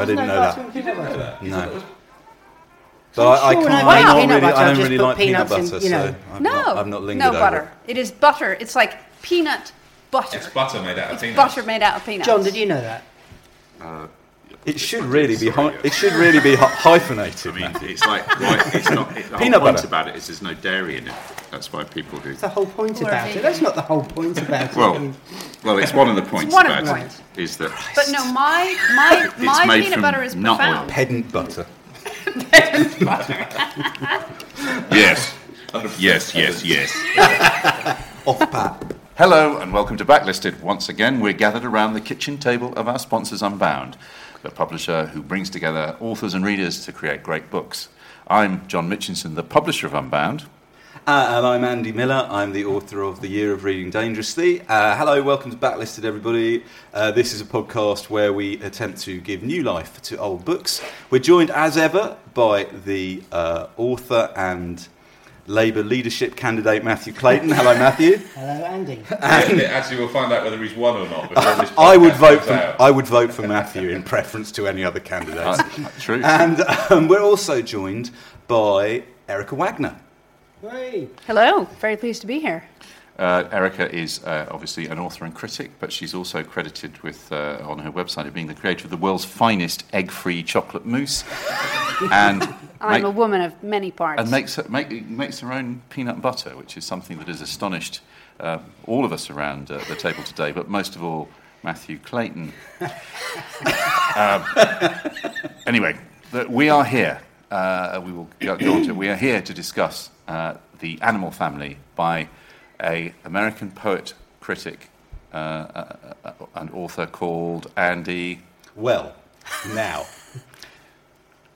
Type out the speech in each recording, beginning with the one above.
I didn't know that. peanut butter. No. thought But I, I can't. when I I'm buy not really, I I don't really like peanut peanuts in, butter, you know. so I've No, not, I've not lingered no over butter. It is butter. It's like peanut butter. It's butter made out of It's peanuts. butter made out of peanuts. John, did you know that? It. It should really be. Hy- it should really be hy- hyphenated. I mean, Matthew. it's like why, it's not. It, the Peanut whole point butter. about it is there's no dairy in it. That's why people do. That's the whole point about it. That's not the whole point about it. Well, well, it's one of the points one of about the it points. is that But no, my my my made peanut from butter is nut oil. profound. Pedant butter. yes, yes, yes, yes. Off pat. Hello and welcome to Backlisted. Once again, we're gathered around the kitchen table of our sponsors Unbound, the publisher who brings together authors and readers to create great books. I'm John Mitchinson, the publisher of Unbound. Uh, and I'm Andy Miller. I'm the author of The Year of Reading Dangerously. Uh, hello, welcome to Backlisted, everybody. Uh, this is a podcast where we attempt to give new life to old books. We're joined, as ever, by the uh, author and Labour leadership candidate Matthew Clayton. Hello, Matthew. Hello, Andy. Yeah, Actually, we'll find out whether he's won or not before this I would vote for out. I would vote for Matthew in preference to any other candidates. Uh, true. And um, we're also joined by Erica Wagner. Hey. Hello, very pleased to be here. Uh, Erica is uh, obviously an author and critic, but she's also credited with uh, on her website of being the creator of the world's finest egg-free chocolate mousse, and I'm make- a woman of many parts. and makes her, make, makes her own peanut butter, which is something that has astonished uh, all of us around uh, the table today, but most of all Matthew Clayton. um, anyway, the, we are here. Uh, we will go, go on to. We are here to discuss uh, the Animal Family by a American poet, critic, uh, uh, uh, and author called Andy. Well, now.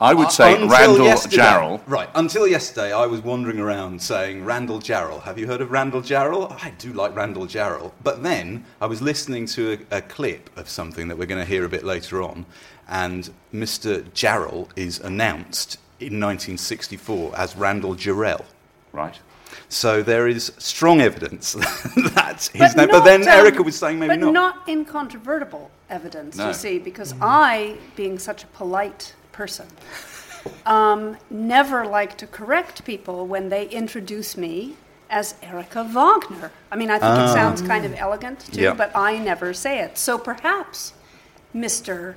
I would say Until Randall Jarrell. Right, until yesterday, I was wandering around saying Randall Jarrell. Have you heard of Randall Jarrell? I do like Randall Jarrell. But then I was listening to a, a clip of something that we're going to hear a bit later on, and Mr. Jarrell is announced in 1964 as Randall Jarrell. Right. So there is strong evidence that his But name. But not, then um, Erica was saying maybe but not. not incontrovertible evidence, No. you see, because I, being such a polite person, um, never like to correct people when they introduce me as Erica Wagner. I mean, I think it sounds kind of elegant too, Yeah. but I never say it. So perhaps Mr.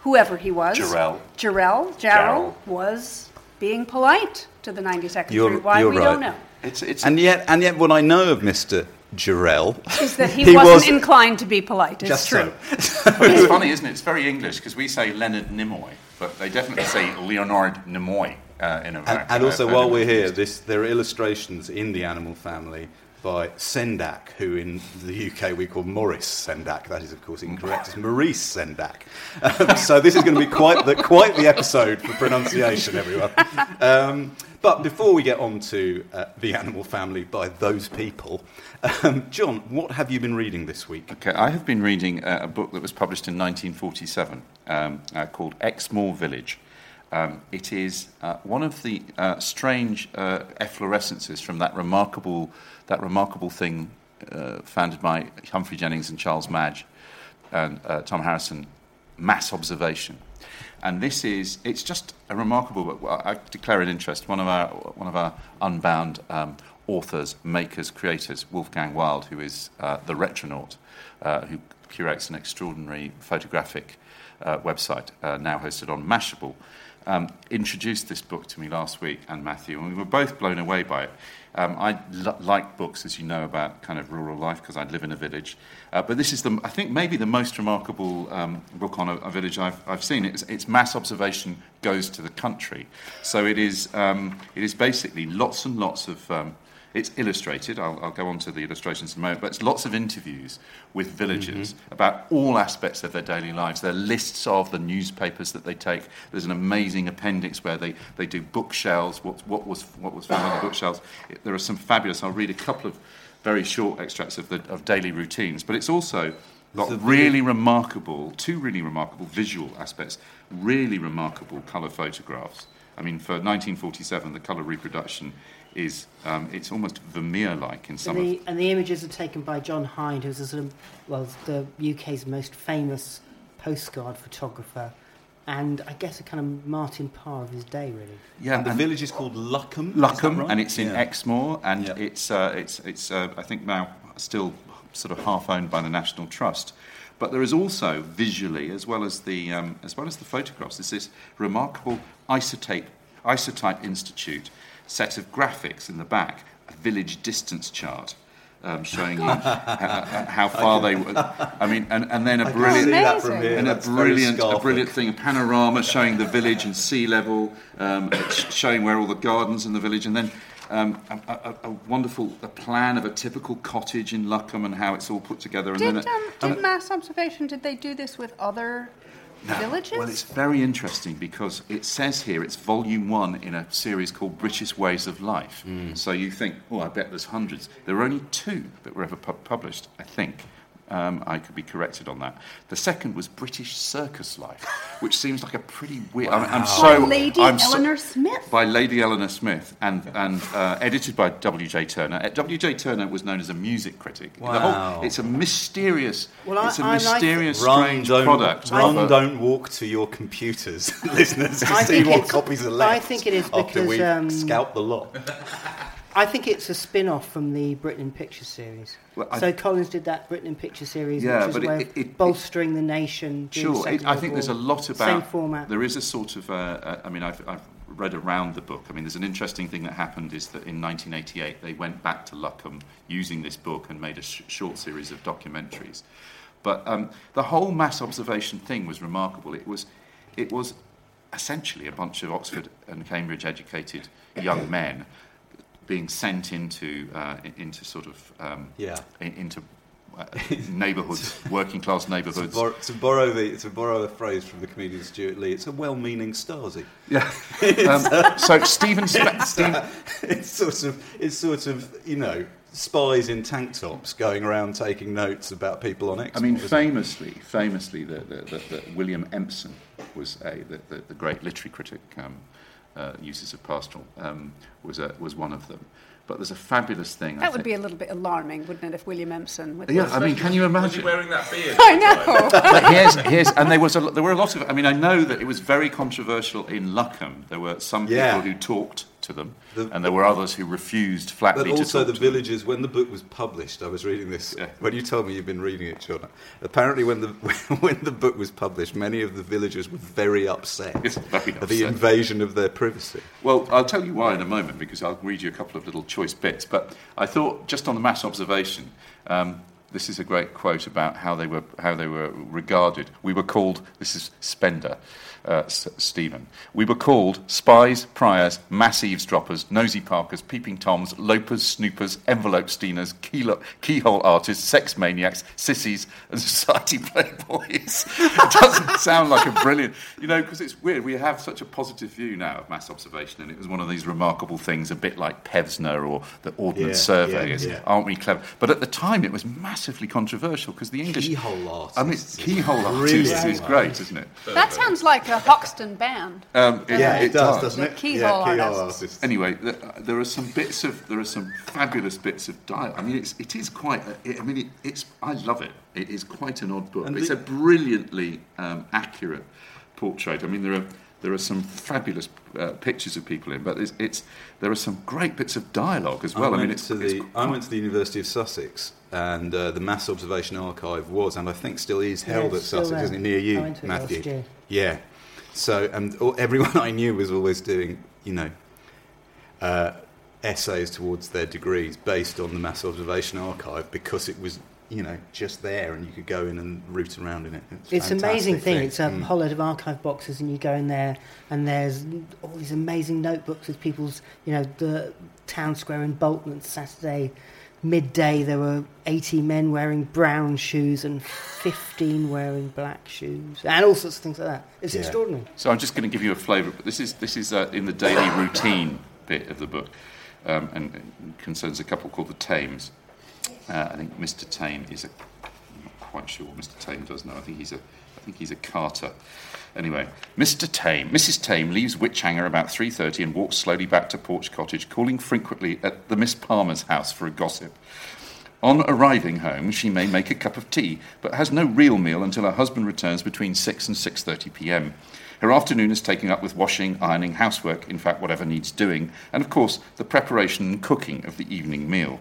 whoever he was, Jarrell. Jarrell, Jarrell, Jarrell. was being polite to the 92nd You're- Street. Why you're we don't know. It's, it's, And yet, and yet, what I know of Mr. Jarrell Is that he, He wasn't was- inclined to be polite. It's just true. so. it's funny, isn't it? It's very English because we say Leonard Nimoy, but they definitely say Leonard Nimoy uh, in America. And, and also, while we're here, this, there are illustrations in the animal family by Sendak, who in the UK we call Maurice Sendak. That is, of course, incorrect. It's Maurice Sendak. Um, so this is going to be quite the, quite the episode for pronunciation, everyone. Um, but before we get on to uh, the animal family by those people, um, John, what have you been reading this week? Okay, I have been reading uh, a book that was published in 1947 um, uh, called Exmoor Village. Um, it is uh, one of the uh, strange uh, efflorescences from that remarkable, that remarkable thing founded by Humphrey Jennings and Charles Madge and Tom Harrisson, mass observation. And this is, it's just a remarkable book. I declare an interest. One of our, one of our unbound um, authors, makers, creators, Wolfgang Wild, who is uh, the Retronaut, uh, who curates an extraordinary photographic uh, website uh, now hosted on Mashable. um, introduced this book to me last week, and Matthew, and we were both blown away by it. Um, I l- like books, as you know, about kind of rural life because I live in a village. Uh, but this is, the, I think, maybe the most remarkable um, book on a, a village I've, I've seen. It's, it's mass observation goes to the country. So it is, um, it is basically lots and lots of. It's illustrated. I'll, I'll go on to the illustrations in a moment, but it's lots of interviews with villagers about all aspects of their daily lives. There are lists of the newspapers that they take. There's an amazing appendix where they, they do bookshelves, what, what, was, what was found on the bookshelves. It, there are some fabulous, I'll read a couple of very short extracts of, the, of daily routines, but it's also got really remarkable, two really remarkable visual aspects, really remarkable colour photographs. I mean, for 1947, the colour reproduction is um, it's almost Vermeer-like in some And of the, and the images are taken by John Hinde, who's a sort of, well, the UK's most famous postcard photographer, and I guess a kind of Martin Parr of his day, really. yeah, And the and village is called Luccombe. is Luccombe, right? and it's in Yeah. Exmoor, and Yeah. it's uh, it's it's uh, I think now still sort of half owned by the National Trust. But there is also visually, as well as the um, as well as the photographs, there's this remarkable isotape isotype institute set of graphics in the back, a village distance chart. Um, showing you how, how far they were. I mean, and, and then a I brilliant, that from here. and a That's very brilliant, a brilliant thing, a panorama showing the village and sea level, um, showing where all the gardens in the village, and then um, a, a, a wonderful a plan of a typical cottage in Luccombe and how it's all put together. And Did, then um, did mass observation, did they do this with other villages? Well, it's very interesting because it says here it's volume one in a series called British Ways of Life. So you think, oh, I bet there's hundreds. There are only two that were ever pu- published, I think. Um, I could be corrected on that. The second was British Circus Life, which seems like a pretty weird. I'm, I'm By so Lady I'm so- Eleanor Smith. by Lady Eleanor Smith and, and uh, edited by W.J. Turner. Uh, W.J. Turner was known as a music critic. The Wow. it's a mysterious, Well, I- it's a I like mysterious, Run, strange don't, product. run, a- don't walk to your computers, listeners, to I see think what it's- copies are I think it is after because, we um, scalp the lot. I think it's a spin off from the Britain in Pictures series. Well, I- so Collins did that Britain in Pictures series, Yeah, which is but a way it- it- it- bolstering the nation. the Sure, I think there's a lot about. Same format. There is a sort of. Uh, uh, I mean, I've, I've read around the book. I mean, there's an interesting thing that happened is that in 1988 they went back to Luccombe using this book and made a sh- short series of documentaries. But um, the whole mass observation thing was remarkable. It was, it was essentially a bunch of Oxford and Cambridge educated young men being sent into uh, into sort of um, Yeah. in- into uh, neighbourhoods, working class To, neighbourhoods. bor- to borrow the to borrow a phrase from the comedian Stewart Lee, it's a well-meaning Stasi. Yeah. um, so Stephen, Spe- Stephen It's sort of it's sort of you know spies in tank tops going around taking notes about people on X. I mean, famously, famously, the, the, the, the William Empson was a the, the, the great literary critic. Um, uh, uses of pastoral um, was a, was one of them. But there's a fabulous thing. I That would think- be a little bit alarming, wouldn't it, if William Empson... With Yeah, I mean, can you Was he imagine? wearing that beard? I know. but here's, here's, and there was a, there were a lot of. I mean, I know that it was very controversial in Luccombe. There were some people who talked to them, The- and there were others who refused flatly But to also talk the to them. villagers, when the book was published, I was reading this. Yeah. When you told me you've been reading it, John, apparently when the when the book was published, many of the villagers were very upset Yes, very at the invasion of their privacy. Well, I'll tell you why in a moment because I'll read you a couple of little choice bits. But I thought, just on the mass observation, um, this is a great quote about how they were how they were regarded. We were called. This is Spender. Uh, Stephen. We were called spies, priors, mass eavesdroppers, nosy parkers, peeping toms, lopers, snoopers, envelope stealers, keylo- keyhole artists, sex maniacs, sissies, and society playboys. it doesn't sound like a brilliant, you know, because it's weird. We have such a positive view now of mass observation, and it was one of these remarkable things, a bit like Pevsner or the Ordnance Yeah, Survey. yeah, yeah. Aren't we clever? But at the time, it was massively controversial because the English Keyhole artists I mean, is keyhole brilliant. artists is great, isn't it? that sounds like a Hoxton band. Um, it, Yeah, it, does, does. doesn't it? keyhole yeah, keyhole artists. artists. Anyway, th- there are some bits of there are some fabulous bits of dialogue. I mean, it's it is quite. A, it, I mean, it, it's I love it. It is quite an odd book. And it's the- a brilliantly um, accurate portrait. I mean, there are there are some fabulous uh, pictures of people in, but it's, it's there are some great bits of dialogue as well. I, I, mean, went it's, to it's the, I went to the University of Sussex, and uh, the Mass Observation Archive was, and I think still is, held Yeah, at Sussex, there. isn't it? Near you, I went to Matthew. last year. Yeah. So, and all, everyone I knew was always doing, you know, uh, essays towards their degrees based on the Mass Observation Archive because it was, you know, just there and you could go in and root around in it. It's, It's an amazing thing. It's a Mm. whole load of archive boxes, and you go in there, and there's all these amazing notebooks with people's, you know, the town square in Bolton on Saturday midday. There were 80 men wearing brown shoes and 15 wearing black shoes, and all sorts of things like that. It's Yeah. extraordinary. So I'm just going to give you a flavour. But this is this is uh, in the daily routine bit of the book, um, and it concerns a couple called the Tames. Uh, I think Mr. Tame is a. I'm not quite sure what Mr. Tame does now. I think he's a. I think he's a carter. Anyway, Mr. Tame, Mrs. Tame leaves Witchhanger about 3:30 and walks slowly back to Porch Cottage, calling frequently at the Miss Palmer's house for a gossip. On arriving home, she may make a cup of tea, but has no real meal until her husband returns between 6 and 6:30 p.m. Her afternoon is taken up with washing, ironing, housework, in fact whatever needs doing, and of course the preparation and cooking of the evening meal.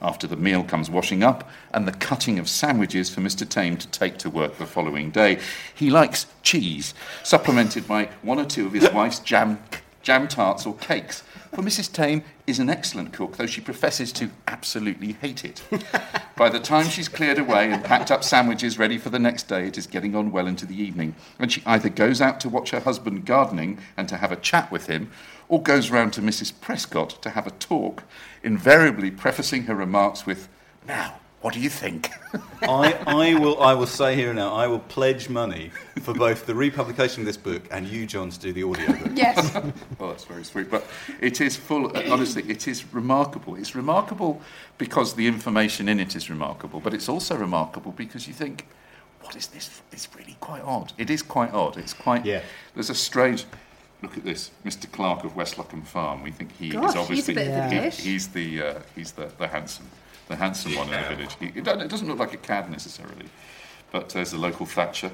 After the meal comes washing up and the cutting of sandwiches for Mr. Tame to take to work the following day. He likes cheese, supplemented by one or two of his wife's jam, jam tarts or cakes. For Mrs. Tame is an excellent cook, though she professes to absolutely hate it. By the time she's cleared away and packed up sandwiches ready for the next day, it is getting on well into the evening, and she either goes out to watch her husband gardening and to have a chat with him, or goes round to Mrs. Prescott to have a talk, invariably prefacing her remarks with, Now, what do you think? I, I will I will say here and now I will pledge money for both the republication of this book and you, John, to do the audiobook. Yes. well, that's very sweet. But it is full, honestly, it is remarkable. It's remarkable because the information in it is remarkable, but it's also remarkable because you think, what is this? It's really quite odd. It is quite odd. It's quite. Yeah. There's a strange. Look at this, Mr. Clark of West Luccombe Farm. We think he Gosh, is obviously he's a bit of a he- he's the uh, he's the, the handsome the handsome one in the village. He, it, doesn't look like a cad necessarily, but there's the local Thatcher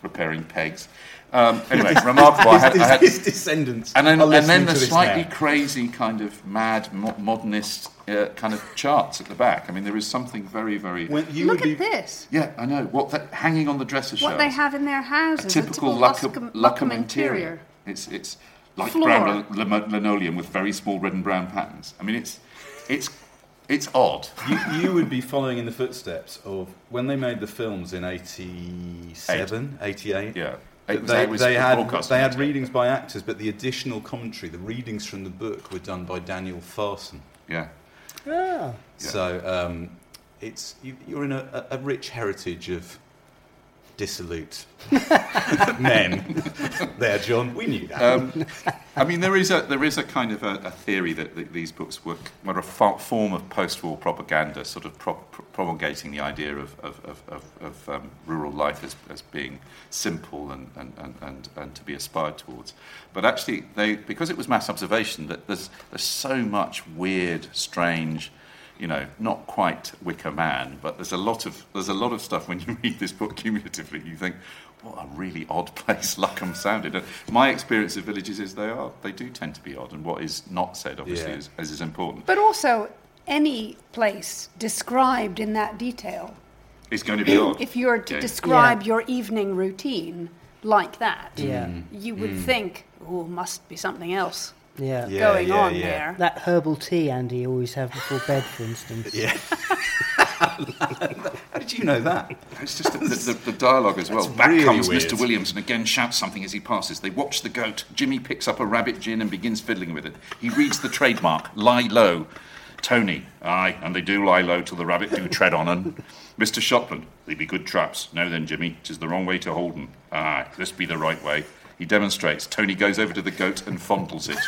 preparing pegs. Um, anyway, remarkable. I had, I had, his, his descendants. and then, are and then the to slightly now. crazy kind of mad mo- modernist uh, kind of charts at the back. I mean, there is something very, very. When you Look would be, at this. yeah, I know. What that, hanging on the dresser shelves. What they have in their houses. A a typical Luccombe, Luccombe, Luccombe Luccombe interior. It's it's like Floor. brown lin- linoleum with very small red and brown patterns. I mean, it's it's it's odd. you, you would be following in the footsteps of when they made the films in 87, 88. Yeah. that It was- They, it was they had, they had readings by actors, but the additional commentary, the readings from the book, were done by Daniel Farson. Yeah. Ah, Yeah. So um, it's you, you're in a, a a rich heritage of dissolute men. there, John. We knew that. Um, I mean, there is a there is a kind of a, a theory that, that these books were, were a fo- form of post-war propaganda, sort of pro- promulgating the idea of, of, of, of, of um, rural life as, as being simple and, and, and, and, and to be aspired towards. But actually, they because it was mass observation, that there's there's so much weird, strange. You know, not quite Wicker Man, but there's a lot of there's a lot of stuff when you read this book cumulatively. You think, what a really odd place Luccombe sounded. And my experience of villages is they are they do tend to be odd, and what is not said obviously Yeah. is, is, is important. But also, any place described in that detail, It's going to be odd. if you were to Yeah. describe Yeah. your evening routine like that, yeah, you would mm. think, oh, must be something else yeah, Yeah, going yeah, on yeah. there. That herbal tea Andy always have before bed, for instance. yeah. How did you know that? It's just the, the, the dialogue as well. That's Back really comes weird. Mr. Williams and again shouts something as he passes. They watch the goat. Jimmy picks up a rabbit gin and begins fiddling with it. He reads the trademark, lie low. Tony, aye, and they do lie low till the rabbit do tread on 'un. Mr. Shopland, they be good traps. Now then, Jimmy, 'tis the wrong way to hold 'un. Aye, this be the right way. He demonstrates. Tony goes over to the goat and fondles it.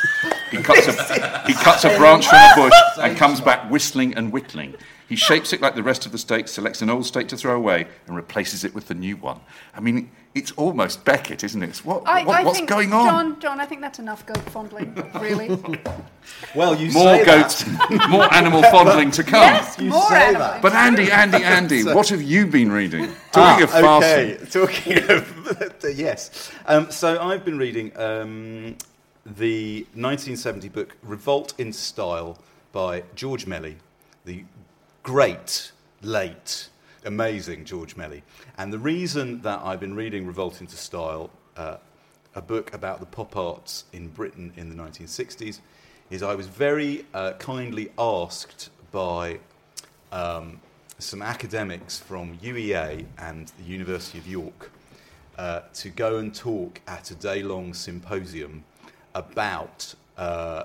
He cuts a, he cuts a branch from a bush and comes back whistling and whittling. He shapes it like the rest of the steak, selects an old steak to throw away, and replaces it with the new one. I mean, it's almost Beckett, isn't it? What, I, what- I what's think, going on? John, John, I think that's enough goat fondling, really. Well, you more say goats, more animal fondling to come. yes, You more say that. But Andy, Andy, Andy, what have you been reading? Talking Ah, of fasting. okay. Talking of yes. Um, so I've been reading um, the 1970 book Revolt in Style by George Melly, the great, late, amazing George Melly. And the reason that I've been reading Revolt into Style uh, a book about the pop arts in Britain in the 1960s is I was very uh, kindly asked by um, some academics from UEA and the University of York uh, to go and talk at a day long symposium about uh,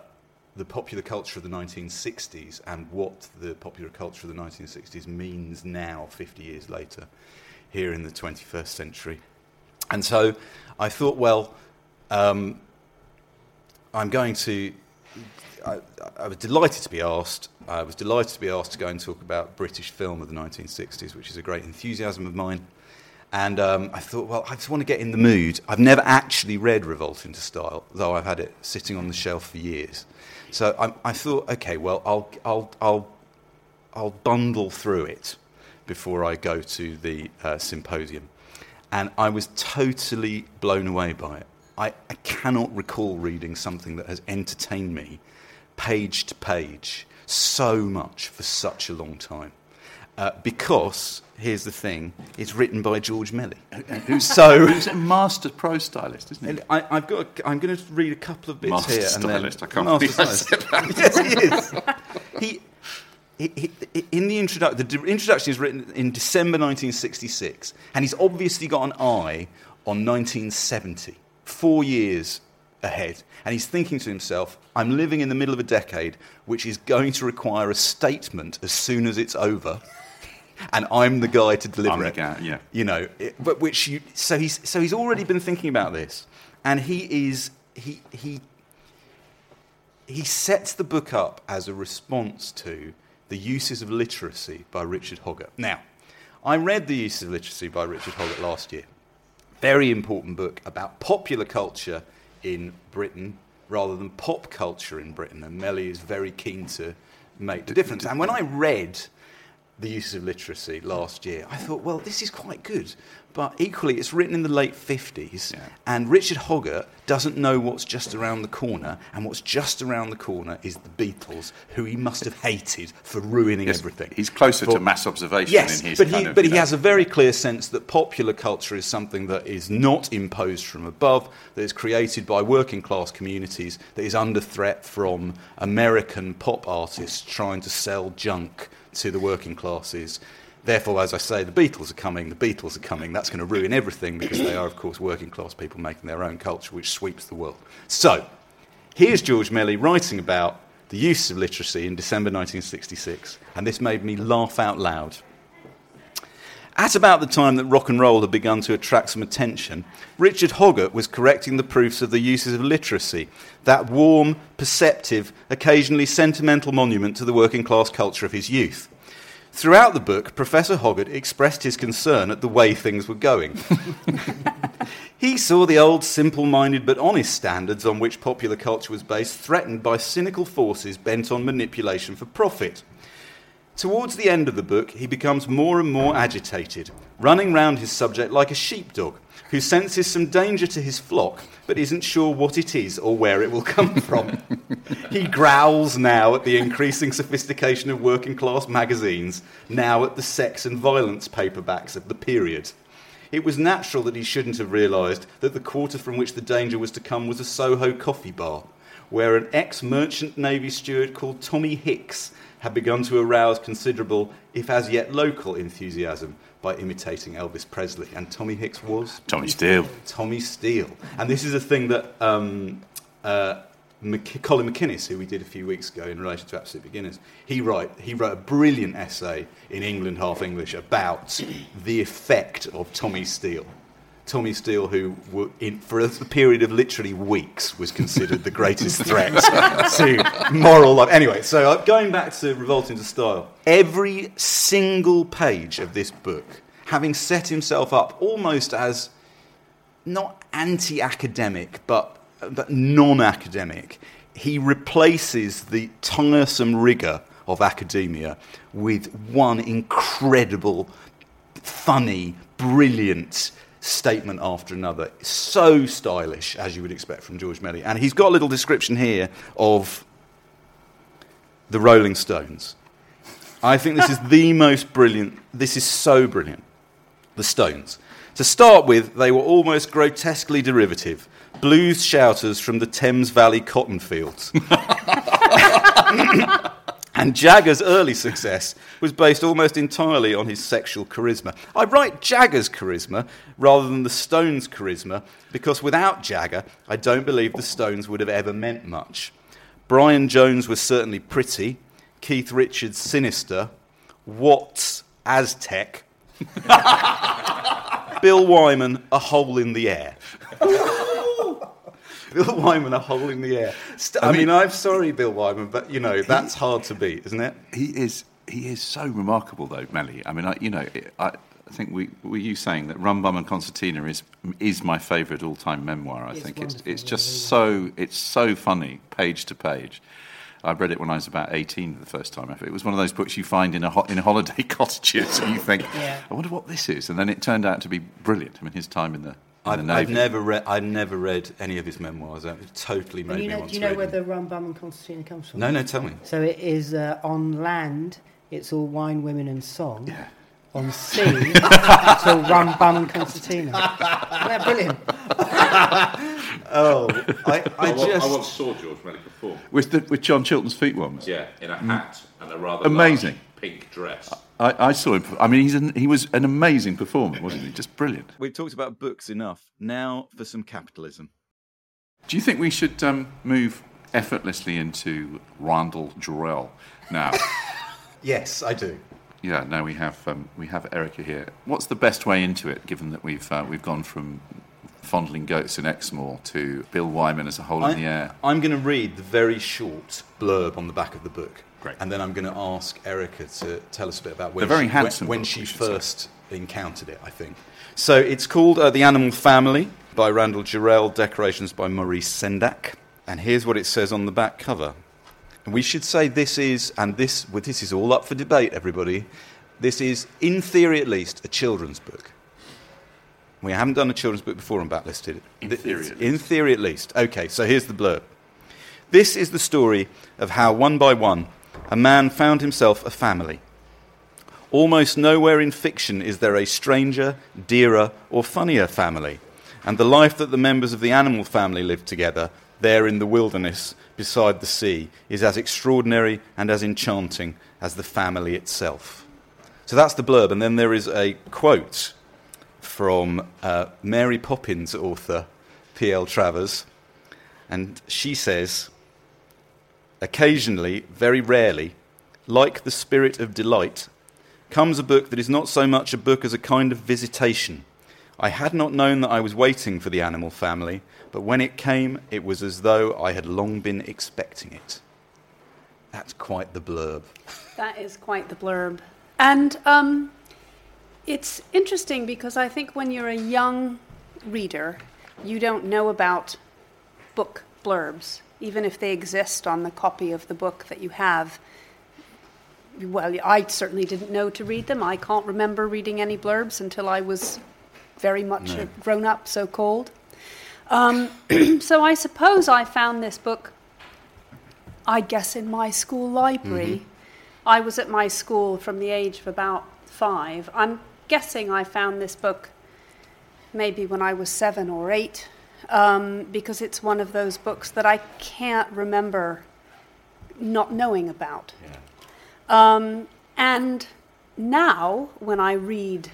the popular culture of the 1960s and what the popular culture of the 1960s means now, 50 years later, here in the 21st century. And so I thought, well, um, I'm going to. I, I was delighted to be asked. I was delighted to be asked to go and talk about British film of the 1960s, which is a great enthusiasm of mine. And um, I thought, well, I just want to get in the mood. I've never actually read Revolt into Style, though I've had it sitting on the shelf for years. So I, I thought, okay, well, I'll, I'll, I'll, I'll bundle through it before I go to the uh, symposium. And I was totally blown away by it. I, I cannot recall reading something that has entertained me page to page so much for such a long time. Uh, because, here's the thing, it's written by George Melly. Uh, uh, who's, So- who's a master prose stylist, isn't he? I, I've got. A, I'm going to read a couple of bits Master here. and then- stylist, I can't Master stylist. yes, he is. He, he, he, in the introduction, the introduction is written in December 1966, and he's obviously got an eye on 1970, four years ahead, and he's thinking to himself, "I'm living in the middle of a decade which is going to require a statement as soon as it's over." And I'm the guy to deliver I'm the it. guy, yeah. You know, it, but which you, so he's so he's already been thinking about this, and he is he he he sets the book up as a response to the uses of literacy by Richard Hoggart. Now, I read the uses of literacy by Richard Hoggart last year. Very important book about popular culture in Britain rather than pop culture in Britain, and Melly is very keen to make the difference. And when I read the uses of literacy last year, I thought, well, this is quite good. But equally, it's written in the late 50s, Yeah. and Richard Hoggart doesn't know what's just around the corner, and what's just around the corner is the Beatles, who he must have hated for ruining Yes, everything. He's closer For- to mass observation Yes, in his but he, of, but he know- has a very clear sense that popular culture is something that is not imposed from above, that is created by working class communities, that is under threat from American pop artists trying to sell junk to the working classes. Therefore, as I say, the Beatles are coming, the Beatles are coming. That's going to ruin everything because they are, of course, working class people making their own culture, which sweeps the world. So, here's George Melly writing about the use of literacy in December 1966, and this made me laugh out loud. At about the time that rock and roll had begun to attract some attention, Richard Hoggart was correcting the proofs of the uses of literacy, that warm, perceptive, occasionally sentimental monument to the working class culture of his youth. Throughout the book, Professor Hoggart expressed his concern at the way things were going. He saw the old simple minded but honest standards on which popular culture was based threatened by cynical forces bent on manipulation for profit. Towards the end of the book, he becomes more and more agitated, running round his subject like a sheepdog who senses some danger to his flock but isn't sure what it is or where it will come from. he growls now at the increasing sophistication of working class magazines, now at the sex and violence paperbacks of the period. It was natural that he shouldn't have realised that the quarter from which the danger was to come was a Soho coffee bar, where an ex merchant navy steward called Tommy Hicks had begun to arouse considerable, if as yet local, enthusiasm by imitating Elvis Presley. And Tommy Hicks was Tommy Steele. Tommy Steele. And this is a thing that um, uh, Mc- Colin MacInnes, who we did a few weeks ago in relation to Absolute Beginners, he, write, he wrote a brilliant essay in England Half English about the effect of Tommy Steele. Tommy Steele, who w- in, for a period of literally weeks was considered the greatest threat to moral life. Anyway, so uh, going back to Revolt into Style, every single page of this book, having set himself up almost as not anti-academic, but but non-academic. He replaces the tiresome rigor of academia with one incredible, funny, brilliant statement after another. So stylish, as you would expect from George Melly. And he's got a little description here of the Rolling Stones. I think this is the most brilliant. This is so brilliant. The Stones. To start with, they were almost grotesquely derivative, blues shouters from the Thames Valley cotton fields. and Jagger's early success was based almost entirely on his sexual charisma. I write Jagger's charisma rather than the Stones' charisma because without Jagger, I don't believe the Stones would have ever meant much. Brian Jones was certainly pretty, Keith Richards sinister, Watts Aztec, Bill Wyman a hole in the air. Bill Wyman a hole in the air. St- I, mean, I'm sorry, Bill Wyman, but you know that's hard to beat, isn't it? He is he is so remarkable though, Melly. I mean, I, you know, I, I think we were you saying that Rum Bum and Concertina is is my favourite all time memoir. I It's think it's wonderful, it's yeah, just so it's so funny page to page. I read it when I was about 18 the first time. It was one of those books you find in a ho- in holiday cottages, and you think, Yeah. I wonder what this is. And then it turned out to be brilliant. I mean, his time in the I've, Navy. I've never read. I've never read any of his memoirs. It totally made And you me know, want do you know where them. the rum, bum, and concertina comes from? No, no, tell me. So it is uh, on land, it's all wine, women, and song. Yeah. On sea, it's all rum, bum, and concertina. Isn't brilliant? Oh, I, I, I wa- just. I once saw George Melly perform. with the, with John Chilton's feet warmers. Yeah, in a hat and a rather Amazing. large pink dress. I, I saw him. I mean, he's an, he was an amazing performer, wasn't he? Just brilliant. We've talked about books enough. Now for some capitalism. Do you think we should um, move effortlessly into Randall Jarrell now? Yes, I do. yeah, now we have um, we have Erica here. What's the best way into it, given that we've uh, we've gone from fondling goats in Exmoor to Bill Wyman as a hole in the air? I'm going to read the very short blurb on the back of the book. Great. And then I'm going to ask Erica to tell us a bit about when, she, when, when she should say. first encountered it, I think. So it's called uh, The Animal Family by Randall Jarrell, decorations by Maurice Sendak. And here's what it says on the back cover. And we should say this is, and this, well, this is all up for debate, everybody. This is, in theory at least, a children's book. We haven't done a children's book before on Backlisted. In Th- theory, at In theory, at least. Okay, so here's the blurb. This is the story of how, one by one, a man found himself a family. Almost nowhere in fiction is there a stranger, dearer, or funnier family. And the life that the members of the animal family live together, there in the wilderness, beside the sea, is as extraordinary and as enchanting as the family itself. So that's the blurb. And then there is a quote from uh, Mary Poppins author P.L. Travers. And she says, Occasionally, very rarely, like the spirit of delight, comes a book that is not so much a book as a kind of visitation. I had not known that I was waiting for the animal family, but when it came, it was as though I had long been expecting it. That's quite the blurb. That is quite the blurb. And um, it's interesting because I think when you're a young reader, you don't know about book blurbs, even if they exist on the copy of the book that you have. Well, I certainly didn't know to read them. I can't remember reading any blurbs until I was very much No. grown up, so called. Um, so I suppose I found this book, I guess, in my school library. I was at my school from the age of about five. I'm guessing I found this book maybe when I was seven or eight, um, because it's one of those books that I can't remember not knowing about. Um, and now, when I read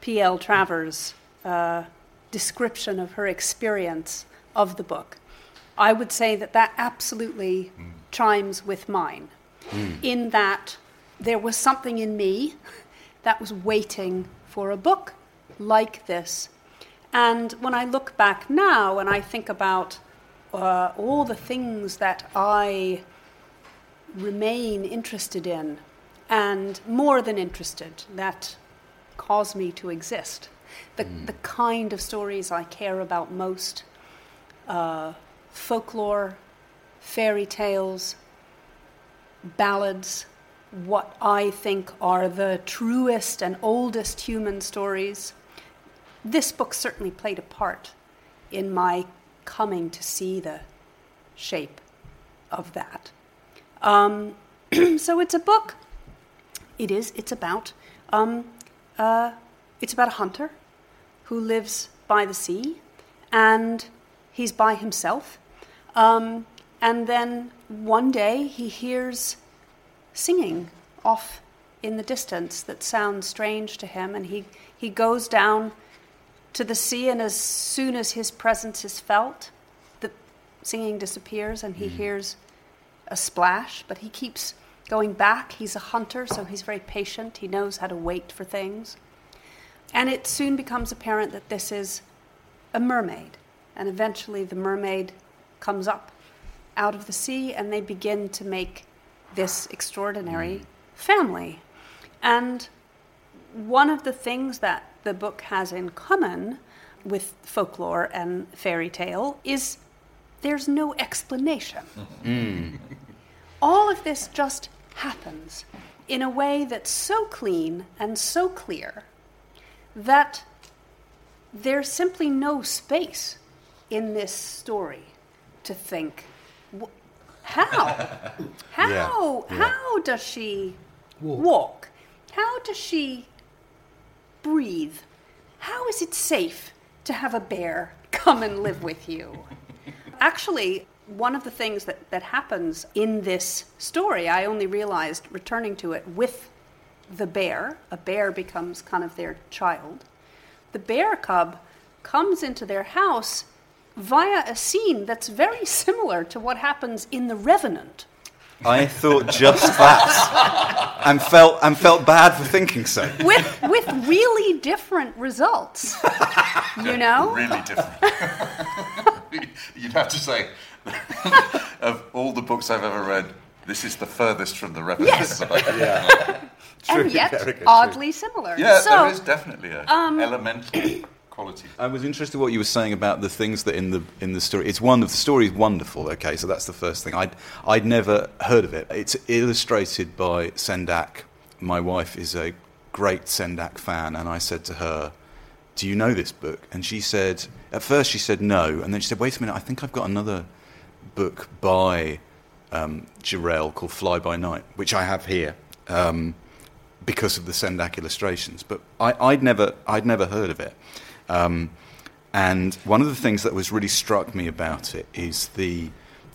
P.L. Travers' uh, description of her experience of the book, I would say that that absolutely chimes with mine, in that there was something in me that was waiting for a book like this. And when I look back now and I think about uh, all the things that I remain interested in, and more than interested, that cause me to exist. The, the kind of stories I care about most uh, folklore, fairy tales, ballads, what I think are the truest and oldest human stories. This book certainly played a part in my coming to see the shape of that. Um, so it's a book. It is. It's about. Um, uh, it's about a hunter who lives by the sea, and he's by himself. Um, and then one day he hears singing off in the distance that sounds strange to him, and he, he goes down to the sea, and as soon as his presence is felt, the singing disappears, and he mm. hears a splash, but he keeps going back. He's a hunter, so he's very patient. He knows how to wait for things. And it soon becomes apparent that this is a mermaid. And eventually the mermaid comes up out of the sea and they begin to make this extraordinary mm. family. And one of the things that the book has in common with folklore and fairy tale is there's no explanation. Mm. All of this just happens in a way that's so clean and so clear that there's simply no space in this story to think how how yeah. how does she walk. how does she breathe how is it safe to have a bear come and live with you actually one of the things that, that happens in this story i only realized returning to it with the bear a bear becomes kind of their child the bear cub comes into their house via a scene that's very similar to what happens in The Revenant. I thought just that, and felt and felt bad for thinking so. With, with really different results. You know? Really different. You'd have to say, of all the books I've ever read, this is the furthest from the Revenant. Yes. that I- Yeah, and yet Erica, true. oddly similar. Yeah, so, there is definitely a um, elemental quality. I was interested what you were saying about the things that in the in the story. It's wonderful. The story is wonderful. Okay, so that's the first thing. I'd I'd never heard of it. It's illustrated by Sendak. My wife is a great Sendak fan, and I said to her, "Do you know this book?" And she said, at first she said no, and then she said, "Wait a minute, I think I've got another book by um, Jarrell called Fly by Night, which I have here." Um, because of the Sendak illustrations. But I, I'd never, I'd never heard of it. Um, and one of the things that was really struck me about it is the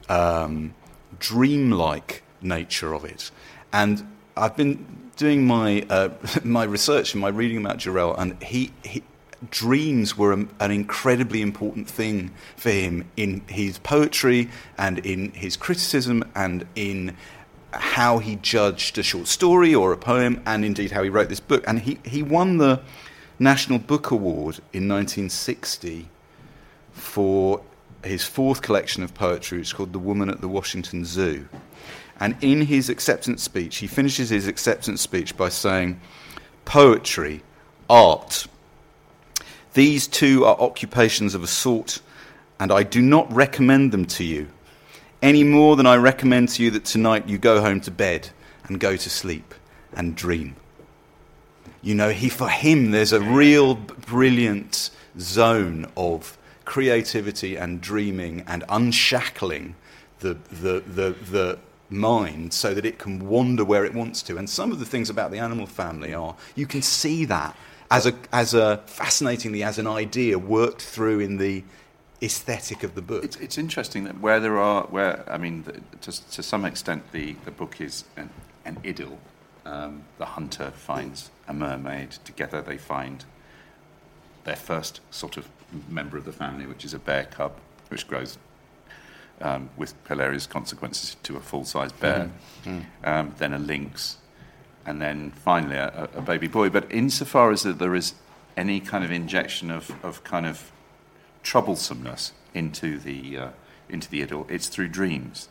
um, dreamlike nature of it. And I've been doing my uh, my research and my reading about Jarrell, and he, he dreams were a, an incredibly important thing for him in his poetry and in his criticism and in how he judged a short story or a poem, and indeed how he wrote this book. And he, he won the National Book Award in 1960 for his fourth collection of poetry, which is called The Woman at the Washington Zoo. And in his acceptance speech, he finishes his acceptance speech by saying, Poetry, art, these two are occupations of a sort, and I do not recommend them to you any more than I recommend to you that tonight you go home to bed and go to sleep and dream. You know, he, for him, there's a real brilliant zone of creativity and dreaming and unshackling the, the, the, the mind so that it can wander where it wants to. And some of the things about the animal family are you can see that as a, as a fascinatingly as an idea worked through in the aesthetic of the book. It's, it's interesting that where there are, where I mean, the, to, to some extent, the, the book is an, an idyll. Um, the hunter finds a mermaid. Together, they find their first sort of member of the family, which is a bear cub, which grows um, with hilarious consequences to a full sized bear. Um, then a lynx, and then finally a, a baby boy. But insofar as that there is any kind of injection of, of kind of troublesomeness into the uh, into the idyll, it's through dreams.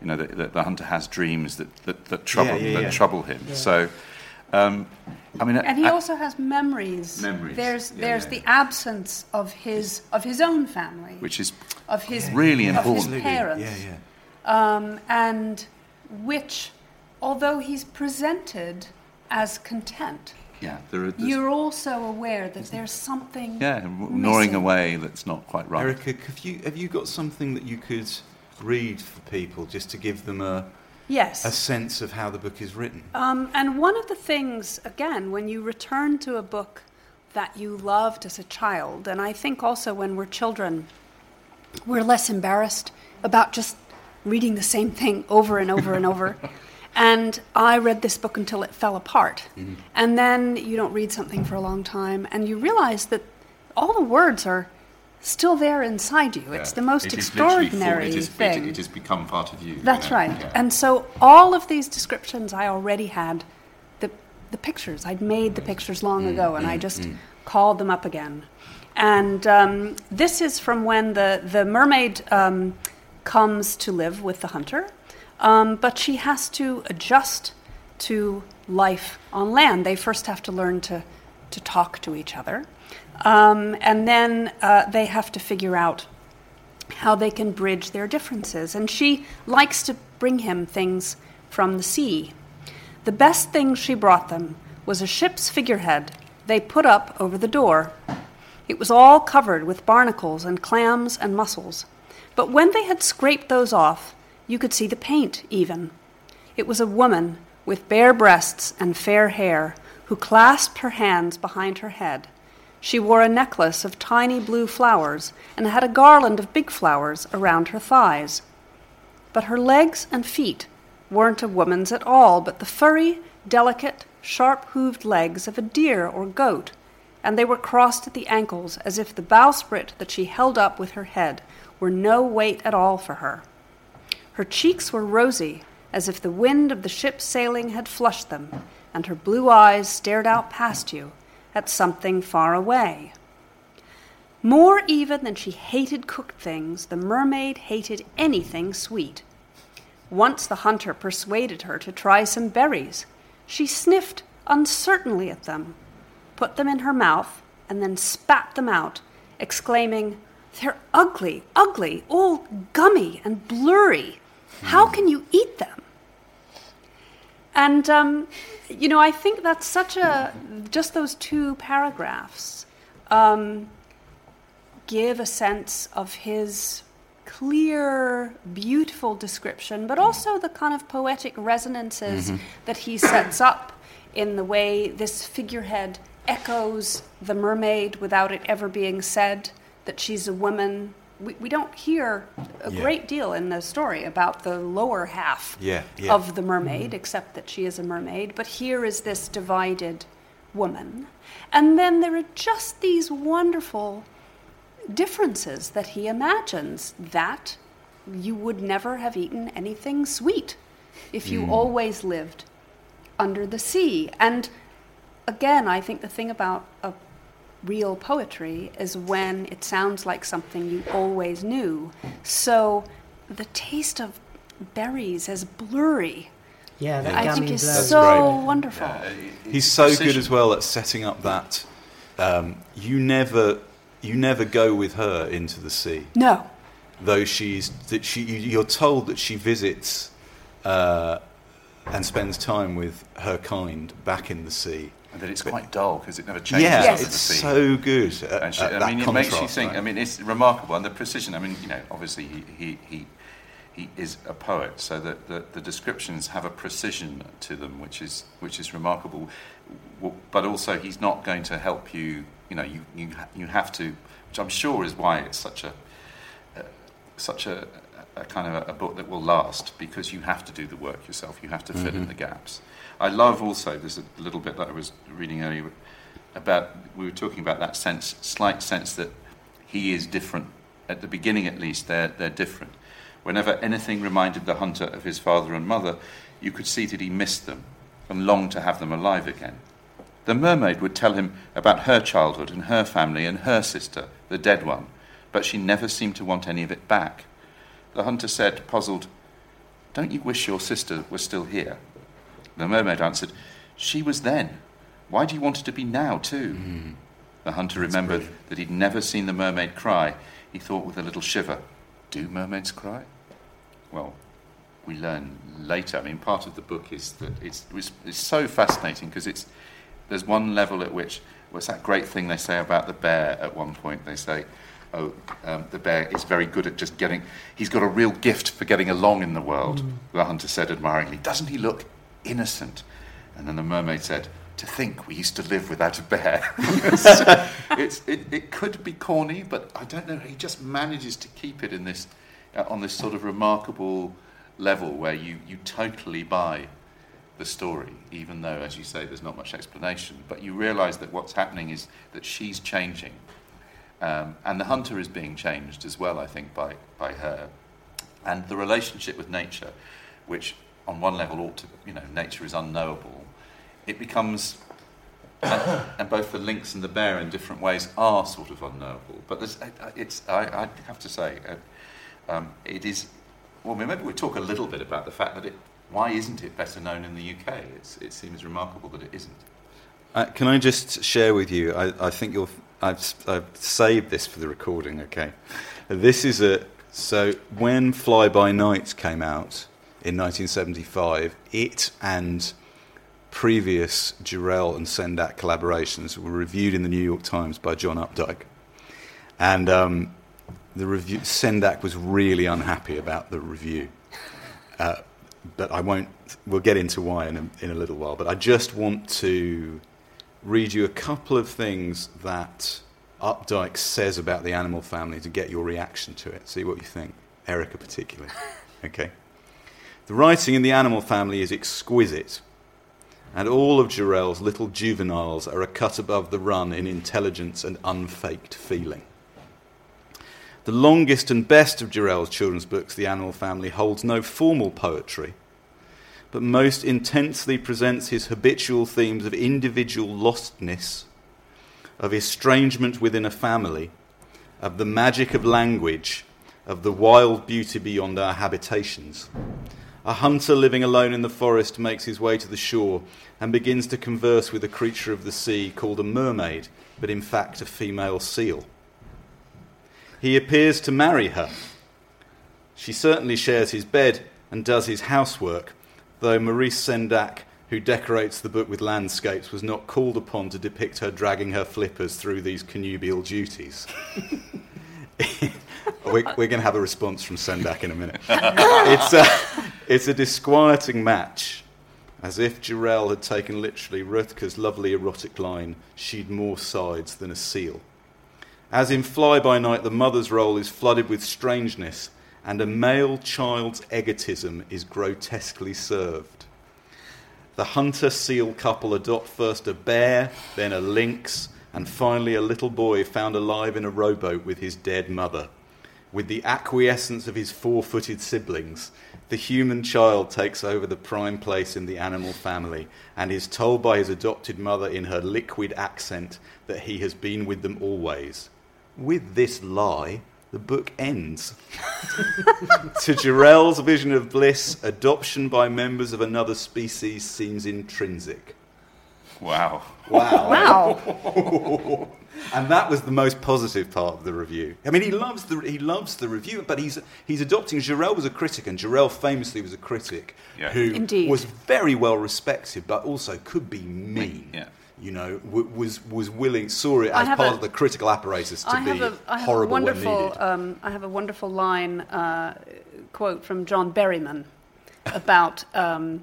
You know, the, the, the hunter has dreams that that, that trouble yeah, that yeah. trouble him. So, um, I mean, And he I- also has memories. Memories, There's yeah, there's yeah. the absence of his of his own family, which is of his really of important. his parents, Yeah, yeah. um, and which, although he's presented as content, yeah, there are, you're also aware that there's something yeah, gnawing away that's not quite right. Erica, have you have you got something that you could read for people just to give them a Yes. a sense of how the book is written? Um, and one of the things, again, when you return to a book that you loved as a child, and I think also when we're children, we're less embarrassed about just reading the same thing over and over and over. And I read this book until it fell apart. Mm-hmm. And then you don't read something for a long time, and you realize that all the words are still there inside you. It's the most It extraordinary for- it is- it- thing. It, has become part of you. you That's know, right. yeah. And so all of these descriptions, I already had the, the pictures. I'd made the pictures long Mm, ago, and I just called them up again. And um, this is from when the, the mermaid um, comes to live with the hunter, um, but she has to adjust to life on land. They first have to learn to, to talk to each other, um, and then uh, they have to figure out how they can bridge their differences. And she likes to bring him things from the sea. The best thing she brought them was a ship's figurehead they put up over the door. It was all covered with barnacles and clams and mussels. But when they had scraped those off, you could see the paint even. It was a woman with bare breasts and fair hair who clasped her hands behind her head. She wore a necklace of tiny blue flowers and had a garland of big flowers around her thighs. But her legs and feet weren't a woman's at all, but the furry, delicate, sharp hooved legs of a deer or goat, and they were crossed at the ankles as if the bowsprit that she held up with her head were no weight at all for her. Her cheeks were rosy, as if the wind of the ship's sailing had flushed them, and her blue eyes stared out past you at something far away. More even than she hated cooked things, the mermaid hated anything sweet. Once the hunter persuaded her to try some berries. She sniffed uncertainly at them, put them in her mouth, and then spat them out, exclaiming, They're ugly, ugly, all gummy and blurry. How hmm. can you eat them? And, um, you know, I think that's such a, just those two paragraphs um, give a sense of his clear, beautiful description, but also the kind of poetic resonances that he sets up in the way this figurehead echoes the mermaid without it ever being said that she's a woman. We, we don't hear a Yeah. great deal in the story about the lower half Yeah, yeah. of the mermaid, mm-hmm. except that she is a mermaid. But here is this divided woman. And then there are just these wonderful differences that he imagines that you would never have eaten anything sweet if you mm. always lived under the sea. And again, I think the thing about a real poetry is when it sounds like something you always knew. So the taste of berries is blurry. Yeah, that I think is blur. So great. wonderful. He's so good as well at setting up that um, you never you never go with her into the sea, No. though she's that she you- you're told that she visits uh, and spends time with her kind back in the sea. And that it's quite dull because it never changes Yeah, the it's so good. At, And she, I mean, it makes you think. right? I mean, it's remarkable, and the precision. I mean, you know, obviously he he he, he is a poet, so that the, the descriptions have a precision to them, which is which is remarkable. But also, he's not going to help you. You know, you you you have to, which I'm sure is why it's such a uh, such a, a kind of a, a book that will last because you have to do the work yourself. You have to fill in the gaps. I love also there's a little bit that I was reading earlier about we were talking about that sense, slight sense that he is different. At the beginning, at least, they're they're different. Whenever anything reminded the hunter of his father and mother, you could see that he missed them and longed to have them alive again. The mermaid would tell him about her childhood and her family and her sister, the dead one, but she never seemed to want any of it back. The hunter said, puzzled, Don't you wish your sister was still here? The mermaid answered, She was then. Why do you want her to be now, too? The hunter remembered that he'd never seen the mermaid cry. He thought with a little shiver, Do mermaids cry? Well, we learn later. I mean, part of the book is that it's, it's, it's so fascinating because it's there's one level at which what's that great thing they say about the bear at one point they say oh um, the bear is very good at just getting he's got a real gift for getting along in the world the hunter said admiringly doesn't he look innocent and then the mermaid said to think we used to live without a bear. It, it could be corny, but I don't know. He just manages to keep it in this, uh, on this sort of remarkable level where you, you totally buy the story, even though, as you say, there's not much explanation. But you realise that what's happening is that she's changing. Um, and the hunter is being changed as well, I think, by, by her. And the relationship with nature, which on one level ought to, you know, nature is unknowable, it becomes, and, and both the lynx and the bear in different ways are sort of unknowable. But there's, it's, I, I have to say, uh, um, it is, well, maybe we talk a little bit about the fact that it, why isn't it better known in the UK? It's, it seems remarkable that it isn't. Uh, can I just share with you? I, I think you'll. I've, I've saved this for the recording. Okay, this is a. So when Fly By Night came out in 1975, it and previous Jarrell and Sendak collaborations were reviewed in the New York Times by John Updike, and um, the review Sendak was really unhappy about the review. Uh, but I won't. We'll get into why in a, in a little while. But I just want to read you a couple of things that Updike says about the animal family to get your reaction to it. See what you think, Erica particularly. Okay. The writing in the animal family is exquisite, and all of Jarrell's little juveniles are a cut above the run in intelligence and unfaked feeling. The longest and best of Jarrell's children's books, The Animal Family, holds no formal poetry, but most intensely presents his habitual themes of individual lostness, of estrangement within a family, of the magic of language, of the wild beauty beyond our habitations. A hunter living alone in the forest makes his way to the shore and begins to converse with a creature of the sea called a mermaid, but in fact a female seal. He appears to marry her. She certainly shares his bed and does his housework, though Maurice Sendak, who decorates the book with landscapes, was not called upon to depict her dragging her flippers through these connubial duties. we're, we're going to have a response from Sendak in a minute. it's, a, it's a disquieting match, as if Jarrell had taken literally Roethke's lovely erotic line, she'd more sides than a seal. As in Fly By Night, the mother's role is flooded with strangeness, and a male child's egotism is grotesquely served. The hunter seal couple adopt first a bear, then a lynx, and finally a little boy found alive in a rowboat with his dead mother. With the acquiescence of his four footed siblings, the human child takes over the prime place in the animal family and is told by his adopted mother in her liquid accent that he has been with them always. With this lie, the book ends. to Jarrell's vision of bliss, adoption by members of another species seems intrinsic. Wow. Wow. Wow. And that was the most positive part of the review. I mean, he loves the he loves the review, but he's he's adopting. Jarrell was a critic, and Jarrell famously was a critic Yeah. who Indeed. was very well respected, but also could be mean. Yeah. You know, w- was was willing saw it as part a- of the critical apparatus to I be have a, I have a horrible when wonderful, needed. um, I have a wonderful line uh, quote from John Berryman about um,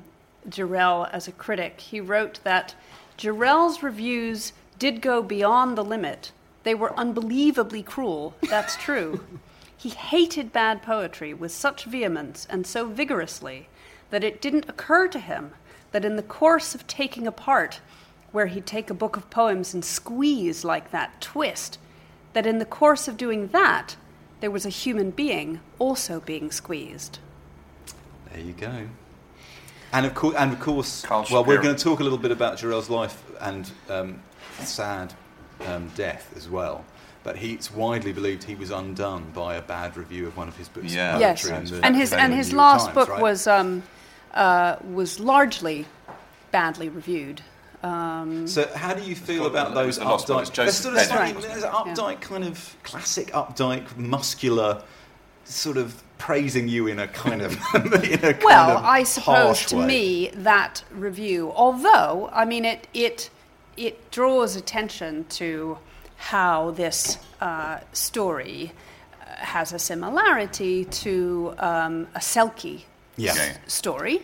Jarrell as a critic. He wrote that Jarrell's reviews did go beyond the limit. They were unbelievably cruel. That's true. he hated bad poetry with such vehemence and so vigorously that it didn't occur to him that in the course of taking apart, where he'd take a book of poems and squeeze like that, twist, that in the course of doing that, there was a human being also being squeezed. There you go. And of course, and of course, Carl well, we're going to talk a little bit about Jarrell's life and um, sad um, death as well. But he, it's widely believed he was undone by a bad review of one of his books. Yeah. of yes, the- and his and his New last Times, book right? was um, uh, was largely badly reviewed. Um, So, how do you feel about those the Updike? it's There's Joseph sort of slightly, there's it? Updike kind of classic Updike, muscular, sort of praising you in a kind of in a kind well, of I suppose to way. me that review, although I mean it, it it draws attention to how this uh, story uh, has a similarity to um, a Selkie Yeah. Yeah. story.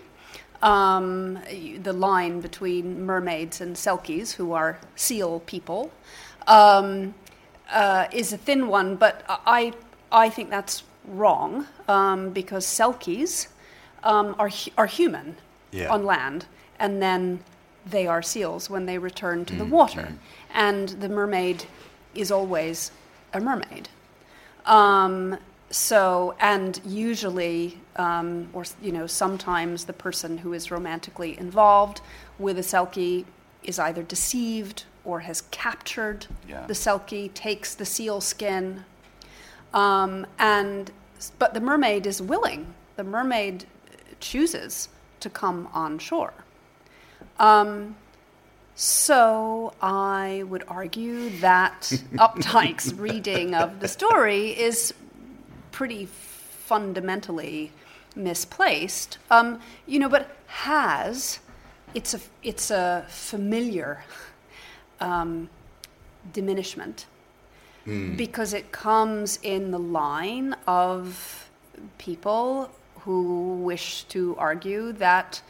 um, the line between mermaids and selkies, who are seal people, um, uh, is a thin one, but I, I think that's wrong um, because selkies um, are, are human Yeah. on land, and then they are seals when they return to the Mm, water. And the mermaid is always a mermaid. Um, so, and usually, um, or you know, sometimes the person who is romantically involved with a selkie is either deceived or has captured Yeah. the selkie, takes the seal skin, um, and but the mermaid is willing. The mermaid chooses to come on shore. Um, so I would argue that Updike's reading of the story is pretty fundamentally misplaced. Um, you know, but has it's a it's a familiar um, diminishment because it comes in the line of people who wish to argue that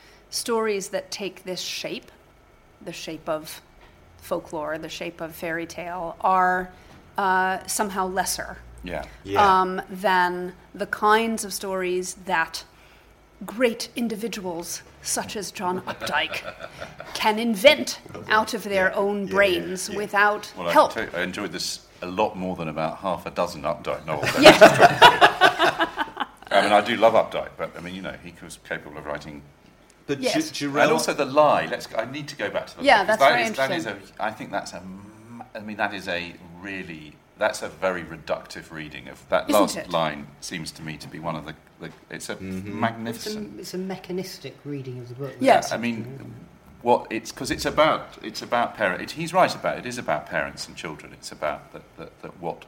stories that take this shape, the shape of folklore, the shape of fairy tale, are uh, somehow lesser Yeah. Yeah. um, than the kinds of stories that great individuals such as John Updike can invent out of their own brains without Well, I, help. can tell you, I enjoyed this a lot more than about half a dozen Updike novels. Yeah. I mean, I do love Updike, but I mean, you know, he was capable of writing. But Yes. Gi- And also the lie. Let's. I need to go back to the Yeah, lie, 'cause that's that very is- that is interesting. a. I think that's a. m- I mean, that is a really. That's a very reductive reading of that Isn't last it? line. Seems to me to be one of the. the it's a It's a, magnificent. it's a mechanistic reading of the book. Yes. I mean, what it's because it's about it's about parent. It, he's right about it. It is about parents and children. It's about that that, that what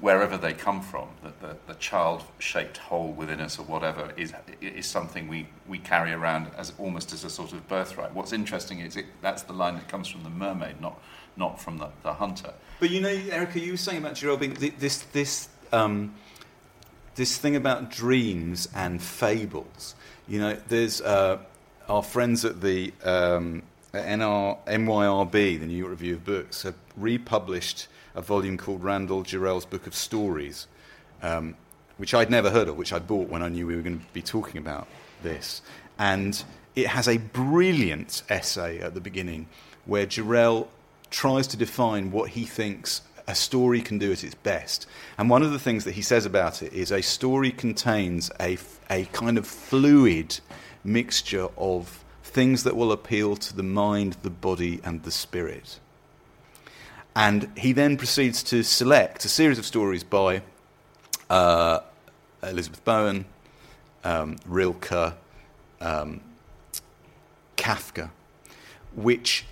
wherever they come from, that the, the child-shaped hole within us or whatever is is something we, we carry around as almost as a sort of birthright. What's interesting is it, that's the line that comes from the mermaid, not not from the, the hunter. But you know, Erica, you were saying about Jarrell being this this um, this thing about dreams and fables. You know, there's uh, our friends at the um, NR, NYRB, the New York Review of Books, have republished a volume called Randall Jarrell's Book of Stories, um, which I'd never heard of, which I bought when I knew we were going to be talking about this. And it has a brilliant essay at the beginning where Jarrell tries to define what he thinks a story can do at its best. And one of the things that he says about it is a story contains a, a kind of fluid mixture of things that will appeal to the mind, the body, and the spirit. And he then proceeds to select a series of stories by uh, Elizabeth Bowen, um, Rilke, um, Kafka, which,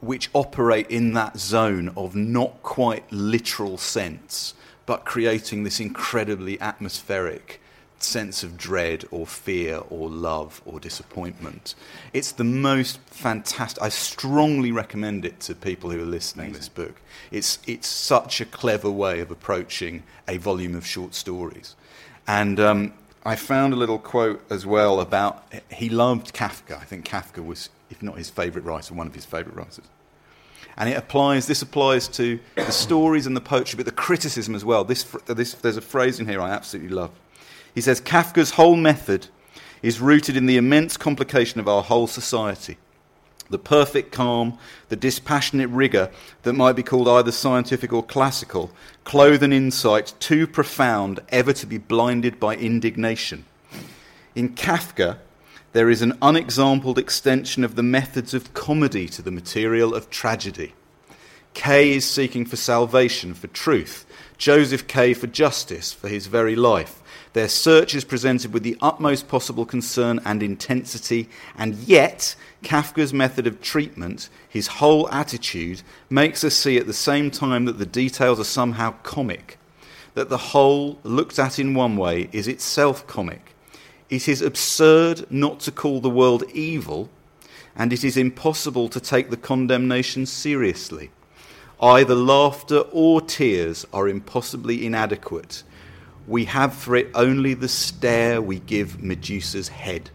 which operate in that zone of not quite literal sense, but creating this incredibly atmospheric sense of dread or fear or love or disappointment. It's the most fantastic. I strongly recommend it to people who are listening. This book. It's it's such a clever way of approaching a volume of short stories, and um, I found a little quote as well about he loved Kafka. I think Kafka was, if not his favourite writer, one of his favourite writers. And it applies. This applies to the stories and the poetry, but the criticism as well. This, this, there's a phrase in here I absolutely love. He says Kafka's whole method is rooted in the immense complication of our whole society. The perfect calm, the dispassionate rigour that might be called either scientific or classical, clothe an insight too profound ever to be blinded by indignation. In Kafka, there is an unexampled extension of the methods of comedy to the material of tragedy. K is seeking for salvation, for truth. Joseph K for justice, for his very life. Their search is presented with the utmost possible concern and intensity, and yet Kafka's method of treatment, his whole attitude, makes us see at the same time that the details are somehow comic, that the whole, looked at in one way, is itself comic. It is absurd not to call the world evil, and it is impossible to take the condemnation seriously. Either laughter or tears are impossibly inadequate. We have for it only the stare we give Medusa's head.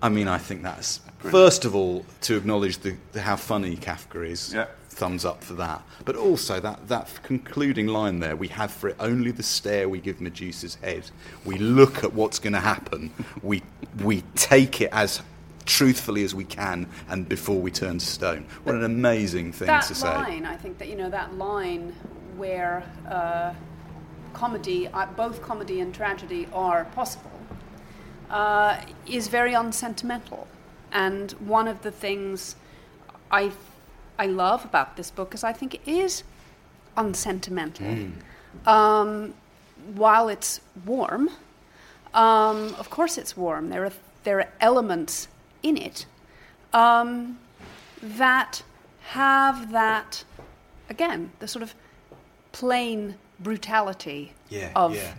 I mean, I think that's first of all to acknowledge the, the how funny Kafka is. Yeah. Thumbs up for that. But also that, that concluding line there, we have for it only the stare we give Medusa's head. We look at what's going to happen. We, we take it as truthfully as we can and before we turn to stone. What an amazing thing that to say. That line, I think that you know that line where uh, comedy, uh, both comedy and tragedy, are possible, uh, is very unsentimental. And one of the things I I love about this book is I think it is unsentimental. Um, while it's warm, um, of course it's warm. There are there are elements in it um, that have that again the sort of plain brutality Yeah, of yeah.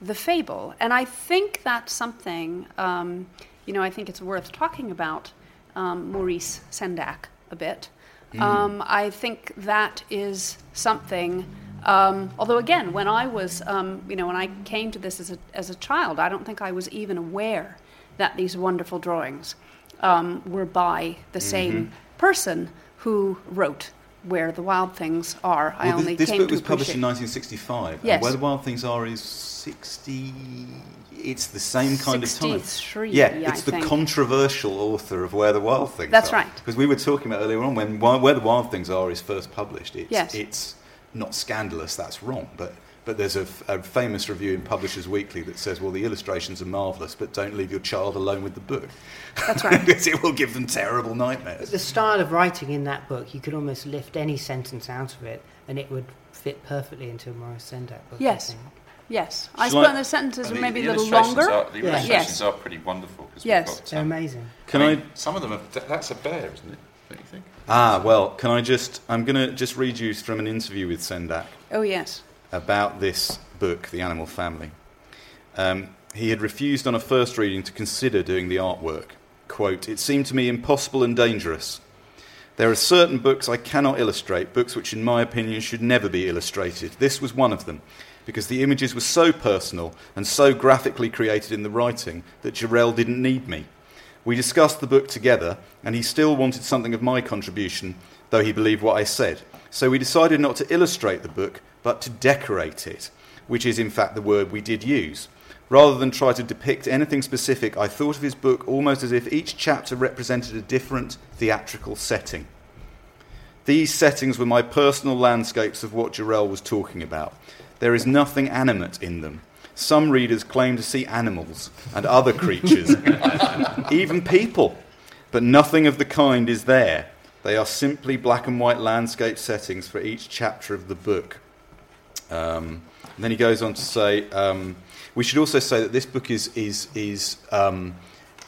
the fable, and I think that's something. Um, you know, I think it's worth talking about um, Maurice Sendak a bit. Um, I think that is something. Um, although again, when I was, um, you know, when I came to this as a as a child, I don't think I was even aware that these wonderful drawings um, were by the same person who wrote Where the Wild Things Are. I Well, thi- only this came book was published in 1965. Yes. And Where the Wild Things Are is 60. It's the same kind of time. 63, Yeah, I it's the think. controversial author of Where the Wild Things Are That's Are. right. Because we were talking about earlier on when Where the Wild Things Are is first published. It's, Yes. it's not scandalous, that's wrong. But, but there's a, f- a famous review in Publishers Weekly that says, well, the illustrations are marvellous, but don't leave your child alone with the book. That's right. because it will give them terrible nightmares. The style of writing in that book, you could almost lift any sentence out of it, and it would fit perfectly into a Morris Sendak book. Yes. I think. Yes, I Shall I- suppose the sentences And are the- maybe the a little longer. Are, the Yeah. illustrations Yes. are pretty wonderful. 'cause we've Yes. got, They're amazing. Can I mean, I Some of them are. That's a bear, isn't it? Don't you think? Ah, well, can I just. I'm going to just read you from an interview with Sendak Oh yes. About this book, The Animal Family. Um, he had refused on a first reading to consider doing the artwork. Quote, It seemed to me impossible and dangerous. There are certain books I cannot illustrate, books which, in my opinion, should never be illustrated. This was one of them, because the images were so personal and so graphically created in the writing that Jarrell didn't need me. We discussed the book together, and he still wanted something of my contribution, though he believed what I said. So we decided not to illustrate the book, but to decorate it, which is in fact the word we did use. Rather than try to depict anything specific, I thought of his book almost as if each chapter represented a different theatrical setting. These settings were my personal landscapes of what Jarrell was talking about. There is nothing animate in them. Some readers claim to see animals and other creatures, even people, but nothing of the kind is there. They are simply black and white landscape settings for each chapter of the book. Um, and then he goes on to say, um, we should also say that this book is is is um,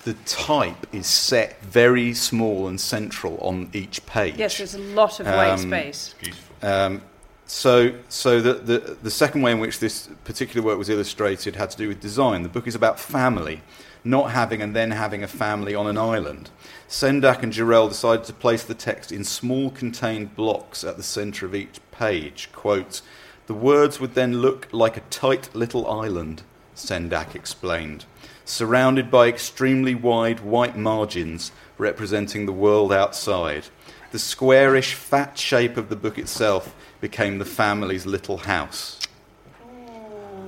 the type is set very small and central on each page. Yes, there's a lot of white Um, space. Beautiful. Um, so, so the, the, the second way in which this particular work was illustrated had to do with design. The book is about family, not having and then having a family on an island. Sendak and Jarrell decided to place the text in small contained blocks at the centre of each page. Quote, the words would then look like a tight little island, Sendak explained, surrounded by extremely wide white margins representing the world outside. The squarish, fat shape of the book itself became the family's little house.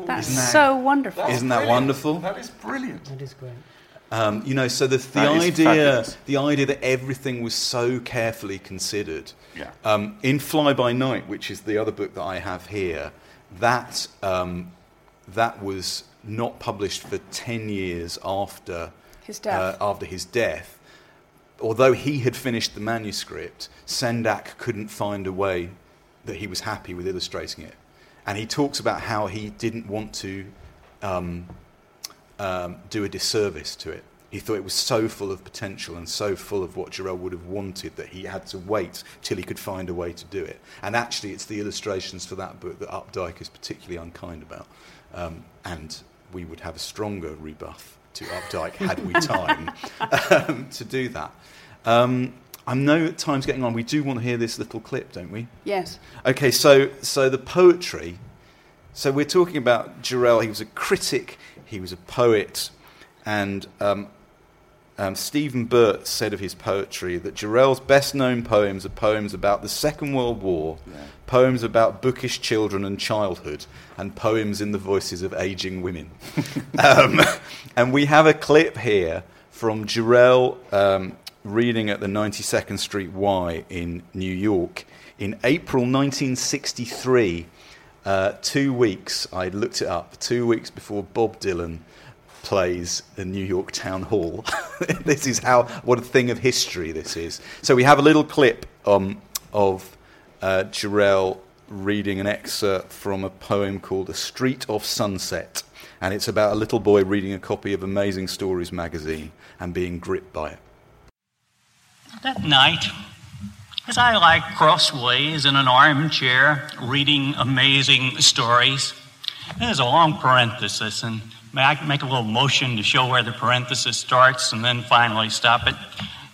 That's that- so wonderful. Isn't that brilliant. wonderful? That is brilliant. That is great. Um, you know, so the, the idea, fabulous. the idea that everything was so carefully considered. Yeah. Um, in Fly by Night, which is the other book that I have here, that um, that was not published for ten years after His death. Uh, after his death. Although he had finished the manuscript, Sendak couldn't find a way that he was happy with illustrating it, and he talks about how he didn't want to um, do a disservice to it. He thought it was so full of potential and so full of what Jarrell would have wanted that he had to wait till he could find a way to do it. And actually, it's the illustrations for that book that Updike is particularly unkind about. Um, and we would have a stronger rebuff to Updike had we time um, to do that. Um, I know time's getting on. We do want to hear this little clip, don't we? yes. Okay, so so the poetry. So we're talking about Jarrell. He was a critic. He was a poet, and um, um, Stephen Burt said of his poetry that Jarrell's best known poems are poems about the Second World War, poems about bookish children and childhood, and poems in the voices of aging women. um, and we have a clip here from Jarrell um, reading at the 92nd Street Y in New York in April 1963. Uh, two weeks, I looked it up, two weeks before Bob Dylan plays the New York Town Hall. this is how, what a thing of history this is. So we have a little clip um, of uh, Jarrell reading an excerpt from a poem called A Street of Sunset. And it's about a little boy reading a copy of Amazing Stories magazine and being gripped by it. That night, as I lie crossways in an armchair reading amazing stories, there's a long parenthesis, and may I make a little motion to show where the parenthesis starts and then finally stop it?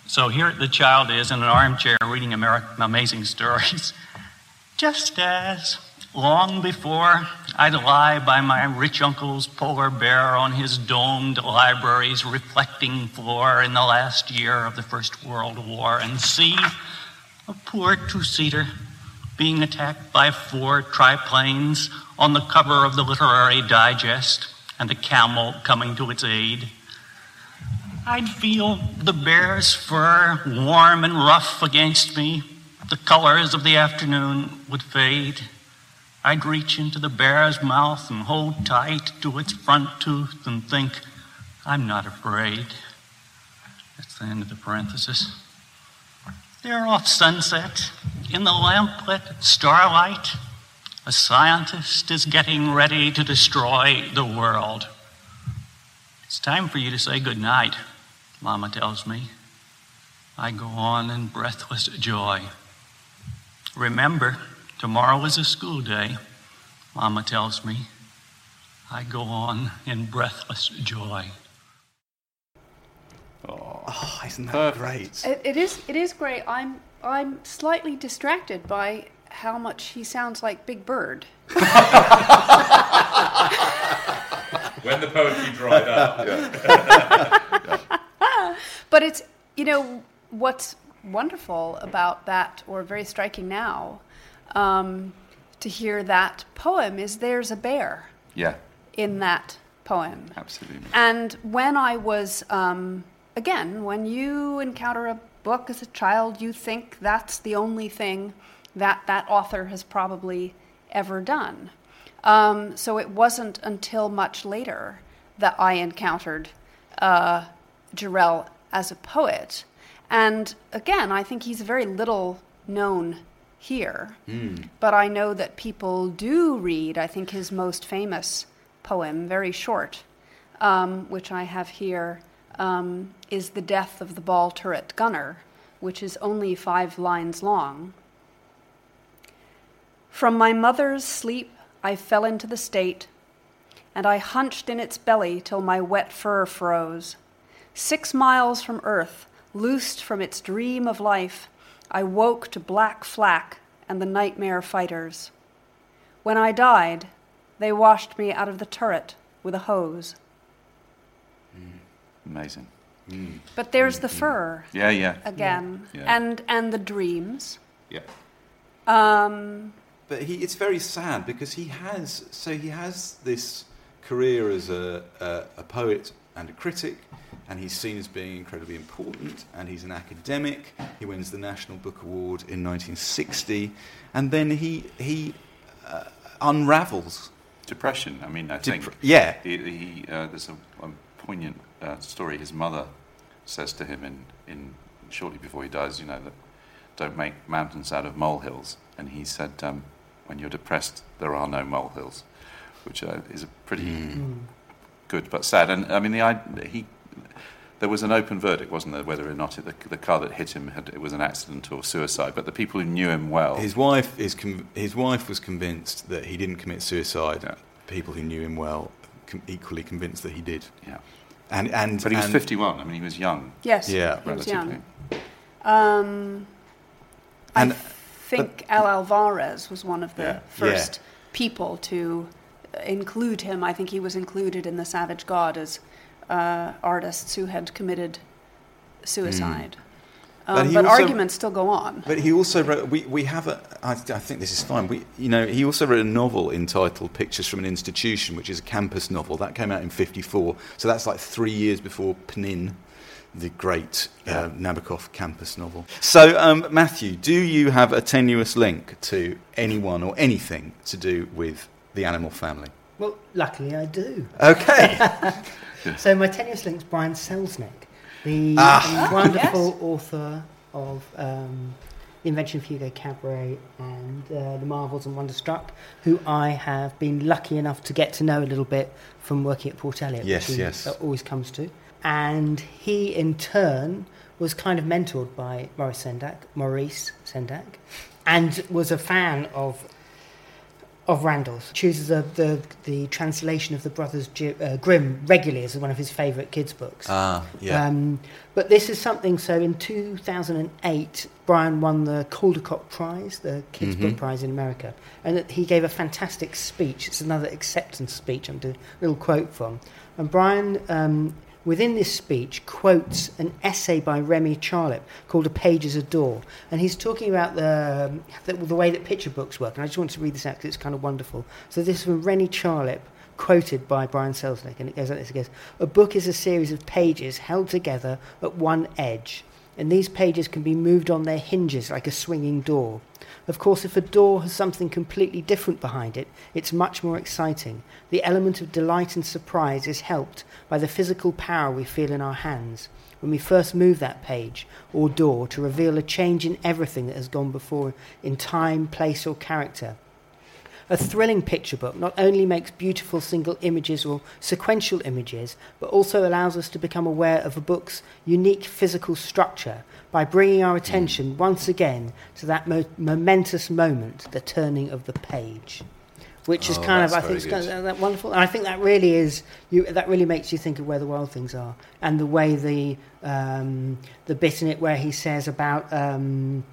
So here the child is in an armchair reading Ameri- amazing stories. Just as long before I'd lie by my rich uncle's polar bear on his domed library's reflecting floor in the last year of the First World War and see a poor two seater being attacked by four triplanes on the cover of the Literary Digest and the camel coming to its aid. I'd feel the bear's fur warm and rough against me. The colors of the afternoon would fade. I'd reach into the bear's mouth and hold tight to its front tooth and think, I'm not afraid. That's the end of the parenthesis. There off sunset, in the lamplit starlight, a scientist is getting ready to destroy the world. It's time for you to say good night, Mama tells me. I go on in breathless joy. Remember, tomorrow is a school day, Mama tells me. I go on in breathless joy. Oh, isn't that Perfect. great? It, it is. It is great. I'm. I'm slightly distracted by how much he sounds like Big Bird. When the poetry dried up. But it's you know what's wonderful about that, or very striking now, um, to hear that poem is there's a bear Yeah, in that poem. absolutely. And when I was, um, again, when you encounter a book as a child, you think that's the only thing that that author has probably ever done. Um, so it wasn't until much later that I encountered uh, Jarrell as a poet. And again, I think he's very little known here. But I know that people do read, I think, his most famous poem, very short, um, which I have here, um, is The Death of the Ball Turret Gunner, which is only five lines long. From my mother's sleep, I fell into the state, and I hunched in its belly till my wet fur froze. Six miles from earth, loosed from its dream of life, I woke to black flak and the nightmare fighters. When I died, they washed me out of the turret with a hose. Amazing. But there's the fur Yeah, yeah. again, Yeah. and and the dreams. Yeah. Um, But he, it's very sad because he has so he has this career as a, a, a poet and a critic, and he's seen as being incredibly important. And he's an academic. He wins the National Book Award in 1960, and then he he uh, unravels. Depression. I mean, I think. Yeah. He, he, uh, there's a, a poignant uh, story. His mother says to him in, in shortly before he dies, you know, that don't make mountains out of molehills. And he said, um, when you're depressed, there are no molehills, which uh, is a pretty good but sad. And I mean, the he. There was an open verdict, wasn't there, whether or not it, the, the car that hit him had, it was an accident or suicide. But the people who knew him well, His wife is con- his wife was convinced that he didn't commit suicide. Yeah. People who knew him well com- equally convinced that he did. yeah. And and But he was and- 51. I mean, he was young. yes, Yeah, he was relatively. young. Um, And- I think Al Alvarez was one of the Yeah. first people to include him. I think he was included in the Savage God as uh, artists who had committed suicide. But Um, he but also- arguments still go on. But he also wrote. We, we have a. I, I think this is fine. We, you know, he also wrote a novel entitled "Pictures from an Institution," which is a campus novel that came out in '54. So that's like three years before Pnin, the great uh, Nabokov campus novel. So, um, Matthew, do you have a tenuous link to anyone or anything to do with the animal family? Well, luckily I do. Okay. So my tenuous link's Brian Selznick, the Ah. wonderful author of um, The Invention of Hugo Cabret and uh, The Marvels and Wonderstruck, who I have been lucky enough to get to know a little bit from working at Port Eliot, Yes, which he yes. always comes to. And he, in turn, was kind of mentored by Maurice Sendak, Maurice Sendak, and was a fan of of Randall's. Chooses the, the, the translation of the Brothers uh, Grimm regularly as one of his favourite kids' books. Ah, yeah. Um, but this is something, so in 2008, Brian won the Caldecott Prize, the Kids Mhm. Book Prize in America. And he gave a fantastic speech. It's another acceptance speech I'm doing a little quote from. And Brian, um, within this speech, quotes an essay by Remy Charlip called A Page is a Door. And he's talking about the, the, the way that picture books work. And I just want to read this out because it's kind of wonderful. So this is from Remy Charlip quoted by Brian Selznick, and it goes like this: it goes, "A book is a series of pages held together at one edge, and these pages can be moved on their hinges like a swinging door. Of course, if a door has something completely different behind it, it's much more exciting. The element of delight and surprise is helped by the physical power we feel in our hands." When we first move that page or door to reveal a change in everything that has gone before in time, place, or character. A thrilling picture book not only makes beautiful single images or sequential images, but also allows us to become aware of a book's unique physical structure by bringing our attention once again to that mo- momentous moment, the turning of the page. Which is Oh, kind of, I think, kind of that wonderful. And I think that really is, you, that really makes you think of where the wild things are and the way the, um, the bit in it where he says about um,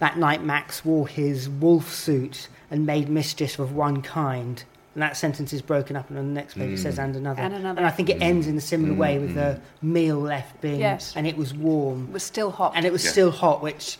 that night Max wore his wolf suit and made mischief of one kind. And that sentence is broken up, and on the next page it says, and another. And another. And I think it ends in a similar way with the meal left being, Yes. and it was warm. It was still hot. And it was Yeah. still hot, which,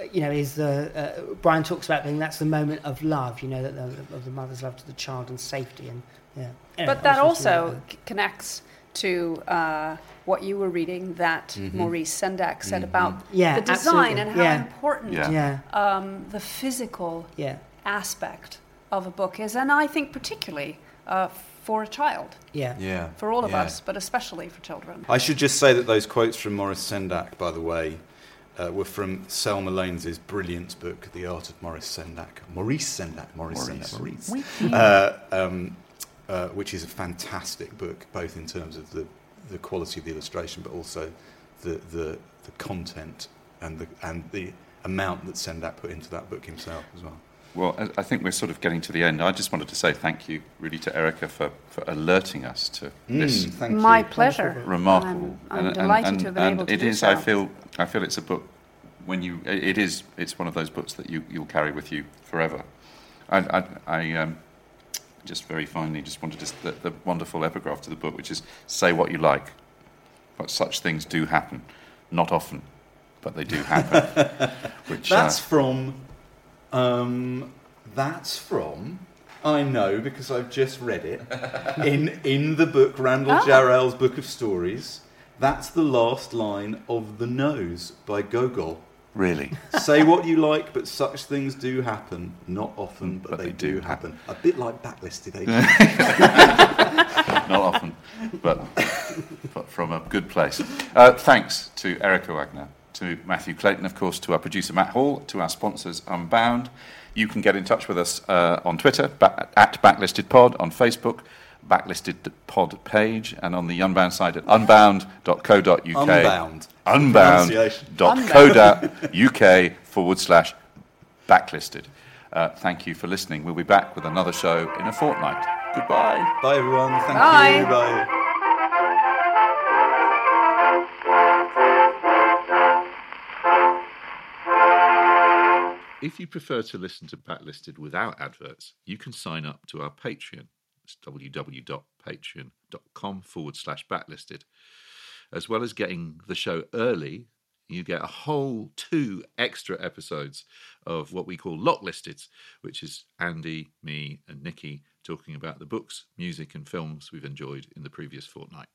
uh, you know, is the. Uh, Brian talks about being that's the moment of love, you know, that the, of the mother's love to the child and safety. and yeah. Anyway, but that I was just also really- c- connects to uh, what you were reading that Maurice Sendak said about Mm-hmm. Yeah, the design absolutely. and how Yeah. important Yeah. Yeah, um, the physical yeah, aspect of a book is, and I think particularly uh, for a child, yeah. yeah. for all of yeah. us, but especially for children. I should just say that those quotes from Morris Sendak, by the way, uh, were from Selma Lanes' brilliant book, The Art of Morris Sendak. Maurice Sendak. Maurice, Maurice. Sendak. Maurice. Uh, um, uh, which is a fantastic book, both in terms of the, the quality of the illustration, but also the, the, the content and the, and the amount that Sendak put into that book himself as well. Well, I- I think we're sort of getting to the end. I just wanted to say thank you, really, to Erica for, for alerting us to this Mm, thank My you. pleasure. remarkable. I'm, I'm delighted to have been and able to it do is. so. I feel. I feel it's a book. When you, it is. It's one of those books that you you'll carry with you forever. I, I, I um, just very finally just wanted to the, the wonderful epigraph to the book, which is "Say what you like, but such things do happen, not often, but they do happen." which That's uh, from. Um, that's from. I know because I've just read it in in the book Randall Ah. Jarrell's Book of Stories. That's the last line of The Nose by Gogol. really. Say what you like, but such things do happen. Not often, but, they, do happen. A bit like backlisted agents. not often, but, but from a good place. Uh, thanks to Erica Wagner, to Matthew Clayton, of course, to our producer Matt Hall, to our sponsors Unbound. You can get in touch with us uh, on Twitter, ba- at BacklistedPod, on Facebook, Backlisted Pod page, and on the Unbound site at unbound.co.uk. Unbound. Unbound.co.uk forward slash backlisted. Uh, thank you for listening. We'll be back with another show in a fortnight. Goodbye. Bye, everyone. Thank Bye. you. Bye. If you prefer to listen to Backlisted without adverts, you can sign up to our Patreon. It's www.patreon.com forward slash backlisted. as well as getting the show early, you get a whole two extra episodes of what we call Locklisted, which is Andy, me, and Nikki talking about the books, music, and films we've enjoyed in the previous fortnight.